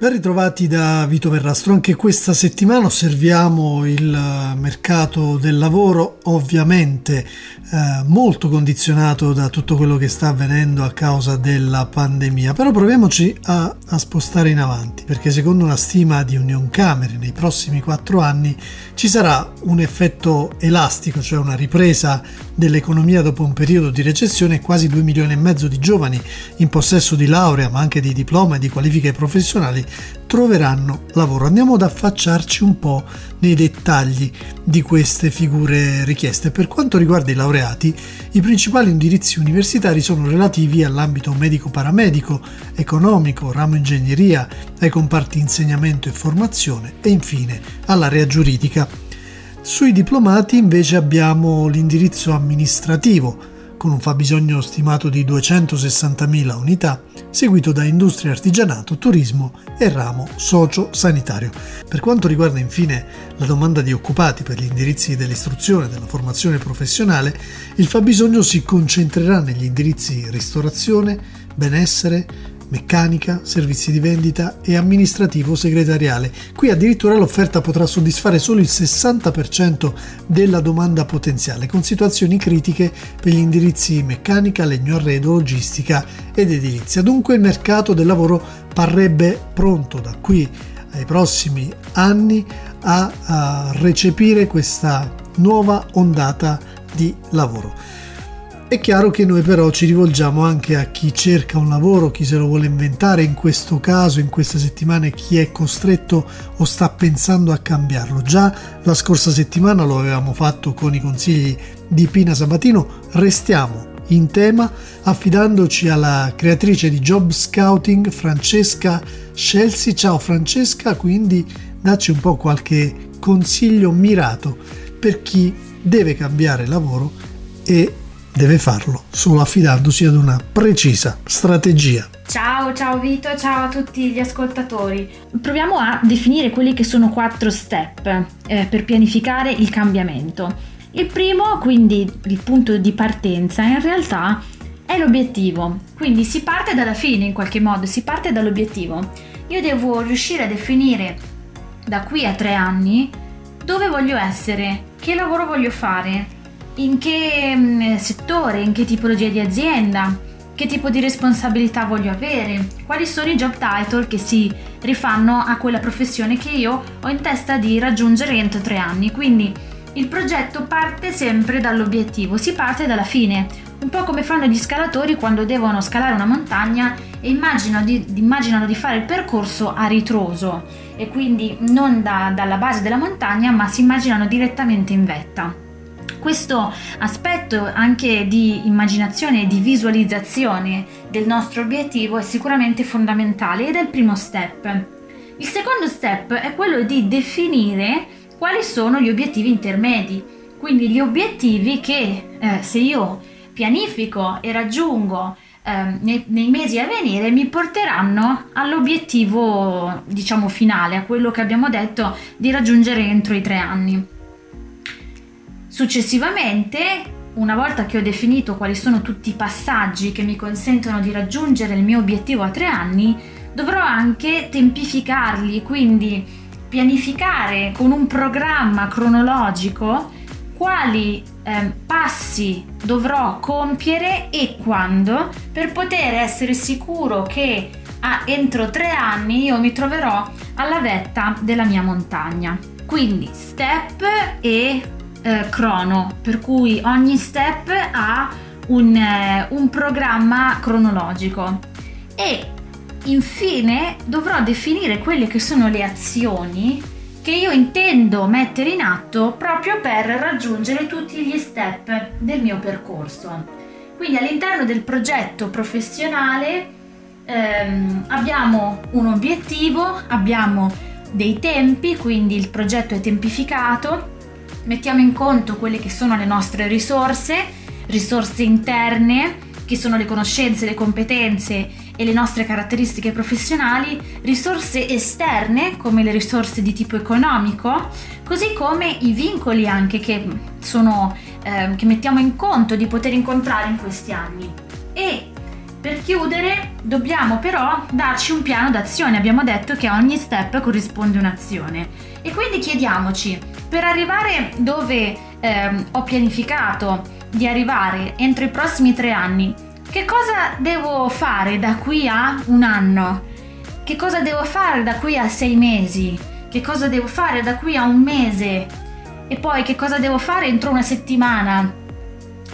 Ben ritrovati da Vito Verrastro, anche questa settimana osserviamo il mercato del lavoro ovviamente eh, molto condizionato da tutto quello che sta avvenendo a causa della pandemia, però proviamoci a, a spostare in avanti perché secondo una stima di Union Camere nei prossimi quattro anni ci sarà un effetto elastico, cioè una ripresa dell'economia dopo un periodo di recessione. E quasi 2 milioni e mezzo di giovani in possesso di laurea ma anche di diploma e di qualifiche professionali troveranno lavoro. Andiamo ad affacciarci un po' nei dettagli di queste figure richieste. Per quanto riguarda i laureati, i principali indirizzi universitari sono relativi all'ambito medico-paramedico, economico, ramo ingegneria, ai comparti insegnamento e formazione e infine all'area giuridica. Sui diplomati invece abbiamo l'indirizzo amministrativo, con un fabbisogno stimato di 260.000 unità, seguito da industria artigianato, turismo e ramo socio-sanitario. Per quanto riguarda infine la domanda di occupati per gli indirizzi dell'istruzione e della formazione professionale, il fabbisogno si concentrerà negli indirizzi ristorazione, benessere, meccanica, servizi di vendita e amministrativo segretariale. Qui addirittura l'offerta potrà soddisfare solo il 60% della domanda potenziale, con situazioni critiche per gli indirizzi meccanica, legno arredo, logistica ed edilizia. Dunque il mercato del lavoro parrebbe pronto da qui ai prossimi anni a, a recepire questa nuova ondata di lavoro. È chiaro che noi però ci rivolgiamo anche a chi cerca un lavoro, chi se lo vuole inventare, in questo caso, in queste settimane, chi è costretto o sta pensando a cambiarlo. Già la scorsa settimana lo avevamo fatto con i consigli di Pina Sabatino, restiamo in tema affidandoci alla creatrice di Job Scouting Francesca Scelsi. Ciao Francesca, quindi dacci un po' qualche consiglio mirato per chi deve cambiare lavoro e deve farlo solo affidandosi ad una precisa strategia. Ciao, ciao Vito, ciao a tutti gli ascoltatori. Proviamo a definire quelli che sono quattro step eh, per pianificare il cambiamento. Il primo, quindi il punto di partenza, in realtà è l'obiettivo. Quindi si parte dalla fine in qualche modo, si parte dall'obiettivo. Io devo riuscire a definire da qui a tre anni dove voglio essere, che lavoro voglio fare, in che mm, settore, in che tipologia di azienda, che tipo di responsabilità voglio avere, quali sono i job title che si rifanno a quella professione che io ho in testa di raggiungere entro tre anni. Quindi il progetto parte sempre dall'obiettivo, si parte dalla fine, un po' come fanno gli scalatori quando devono scalare una montagna e immaginano di, immaginano di fare il percorso a ritroso e quindi non da, dalla base della montagna ma si immaginano direttamente in vetta. Questo aspetto anche di immaginazione e di visualizzazione del nostro obiettivo è sicuramente fondamentale ed è il primo step. Il secondo step è quello di definire quali sono gli obiettivi intermedi, quindi gli obiettivi che eh, se io pianifico e raggiungo eh, nei, nei, mesi a venire mi porteranno all'obiettivo diciamo finale, a quello che abbiamo detto di raggiungere entro i tre anni. Successivamente, una volta che ho definito quali sono tutti i passaggi che mi consentono di raggiungere il mio obiettivo a tre anni, dovrò anche tempificarli, quindi pianificare con un programma cronologico quali eh, passi dovrò compiere e quando per poter essere sicuro che a, entro tre anni io mi troverò alla vetta della mia montagna. Quindi step e eh, crono, per cui ogni step ha un, eh, un programma cronologico e infine dovrò definire quelle che sono le azioni che io intendo mettere in atto proprio per raggiungere tutti gli step del mio percorso. Quindi all'interno del progetto professionale ehm, abbiamo un obiettivo, abbiamo dei tempi, quindi il progetto è tempificato, mettiamo in conto quelle che sono le nostre risorse, risorse interne che sono le conoscenze, le competenze e le nostre caratteristiche professionali, risorse esterne come le risorse di tipo economico, così come i vincoli anche che, sono, eh, che mettiamo in conto di poter incontrare in questi anni. E per chiudere dobbiamo però darci un piano d'azione, abbiamo detto che a ogni step corrisponde un'azione e quindi chiediamoci, per arrivare dove eh, ho pianificato di arrivare entro i prossimi tre anni, che cosa devo fare da qui a un anno? Che cosa devo fare da qui a sei mesi? Che cosa devo fare da qui a un mese? E poi che cosa devo fare entro una settimana?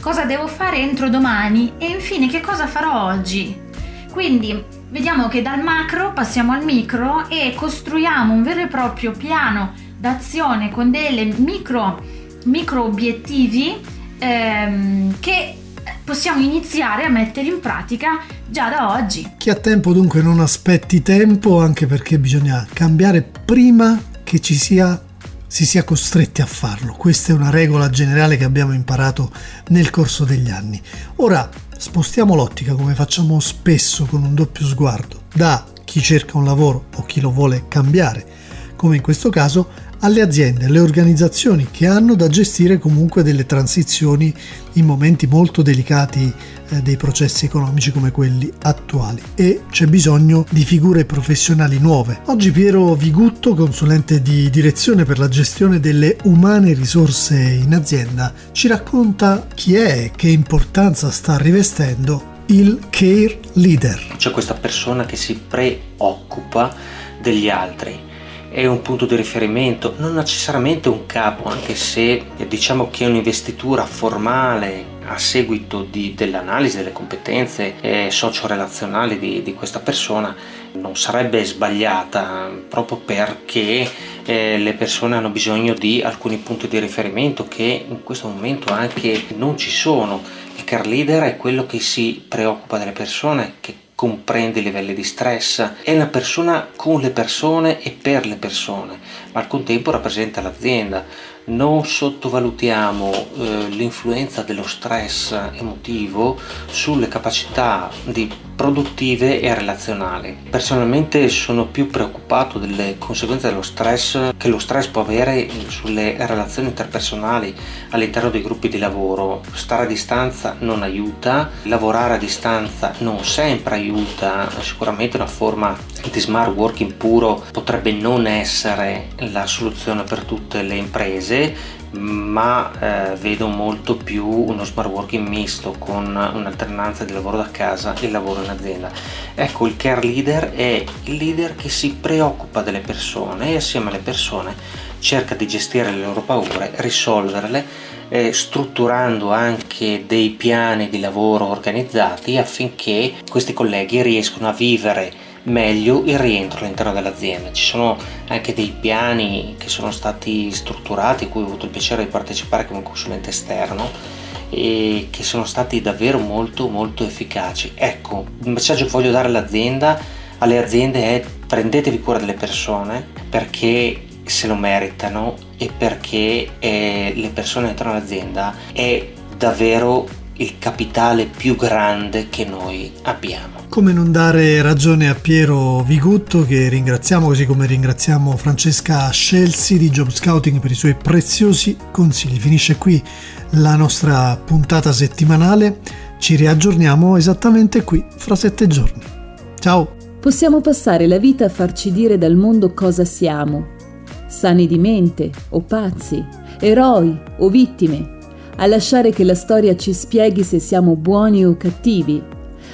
cosa devo fare entro domani e infine che cosa farò oggi. Quindi vediamo che dal macro passiamo al micro e costruiamo un vero e proprio piano d'azione con delle micro, micro obiettivi ehm, che possiamo iniziare a mettere in pratica già da oggi. Chi ha tempo dunque non aspetti tempo anche perché bisogna cambiare prima che ci sia si sia costretti a farlo. Questa è una regola generale che abbiamo imparato nel corso degli anni. Ora spostiamo l'ottica come facciamo spesso con un doppio sguardo da chi cerca un lavoro o chi lo vuole cambiare, come in questo caso, alle aziende, alle organizzazioni che hanno da gestire comunque delle transizioni in momenti molto delicati eh, dei processi economici come quelli attuali e c'è bisogno di figure professionali nuove. Oggi Piero Vigutto, consulente di direzione per la gestione delle umane risorse in azienda, ci racconta chi è e che importanza sta rivestendo il care leader. C'è questa persona che si preoccupa degli altri è un punto di riferimento, non necessariamente un capo, anche se diciamo che è un'investitura formale a seguito di, dell'analisi delle competenze eh, socio-relazionali di, di, questa persona non sarebbe sbagliata proprio perché eh, le persone hanno bisogno di alcuni punti di riferimento che in questo momento anche non ci sono. Il care leader è quello che si preoccupa delle persone, che comprende i livelli di stress, è una persona con le persone e per le persone, ma al contempo rappresenta l'azienda. Non sottovalutiamo eh, l'influenza dello stress emotivo sulle capacità di produttive e relazionali. Personalmente sono più preoccupato delle conseguenze dello stress che lo stress può avere sulle relazioni interpersonali all'interno dei gruppi di lavoro. Stare a distanza non aiuta, lavorare a distanza non sempre aiuta, sicuramente una forma di smart working puro potrebbe non essere la soluzione per tutte le imprese ma eh, vedo molto più uno smart working misto con un'alternanza di lavoro da casa e lavoro in azienda. Ecco, il care leader è il leader che si preoccupa delle persone e assieme alle persone cerca di gestire le loro paure, risolverle, eh, strutturando anche dei piani di lavoro organizzati affinché questi colleghi riescano a vivere meglio il rientro all'interno dell'azienda. Ci sono anche dei piani che sono stati strutturati, cui ho avuto il piacere di partecipare come consulente esterno e che sono stati davvero molto molto efficaci. Ecco, il messaggio che voglio dare all'azienda, alle aziende è prendetevi cura delle persone perché se lo meritano e perché eh, le persone entrano all'azienda è davvero il capitale più grande che noi abbiamo. Come non dare ragione a Piero Vigutto che ringraziamo così come ringraziamo Francesca Scelsi di Job Scouting per i suoi preziosi consigli. Finisce qui la nostra puntata settimanale, ci riaggiorniamo esattamente qui fra sette giorni. Ciao! Possiamo passare la vita a farci dire dal mondo cosa siamo, sani di mente o pazzi, eroi o vittime a lasciare che la storia ci spieghi se siamo buoni o cattivi,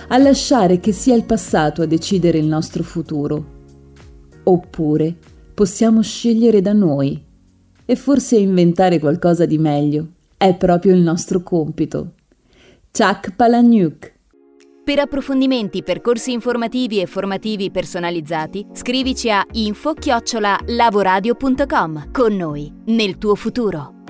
a lasciare che sia il passato a decidere il nostro futuro. Oppure possiamo scegliere da noi e forse inventare qualcosa di meglio. È proprio il nostro compito. Chuck Palahniuk per approfondimenti, percorsi informativi e formativi personalizzati, scrivici a info-lavoradio.com. Con noi, nel tuo futuro.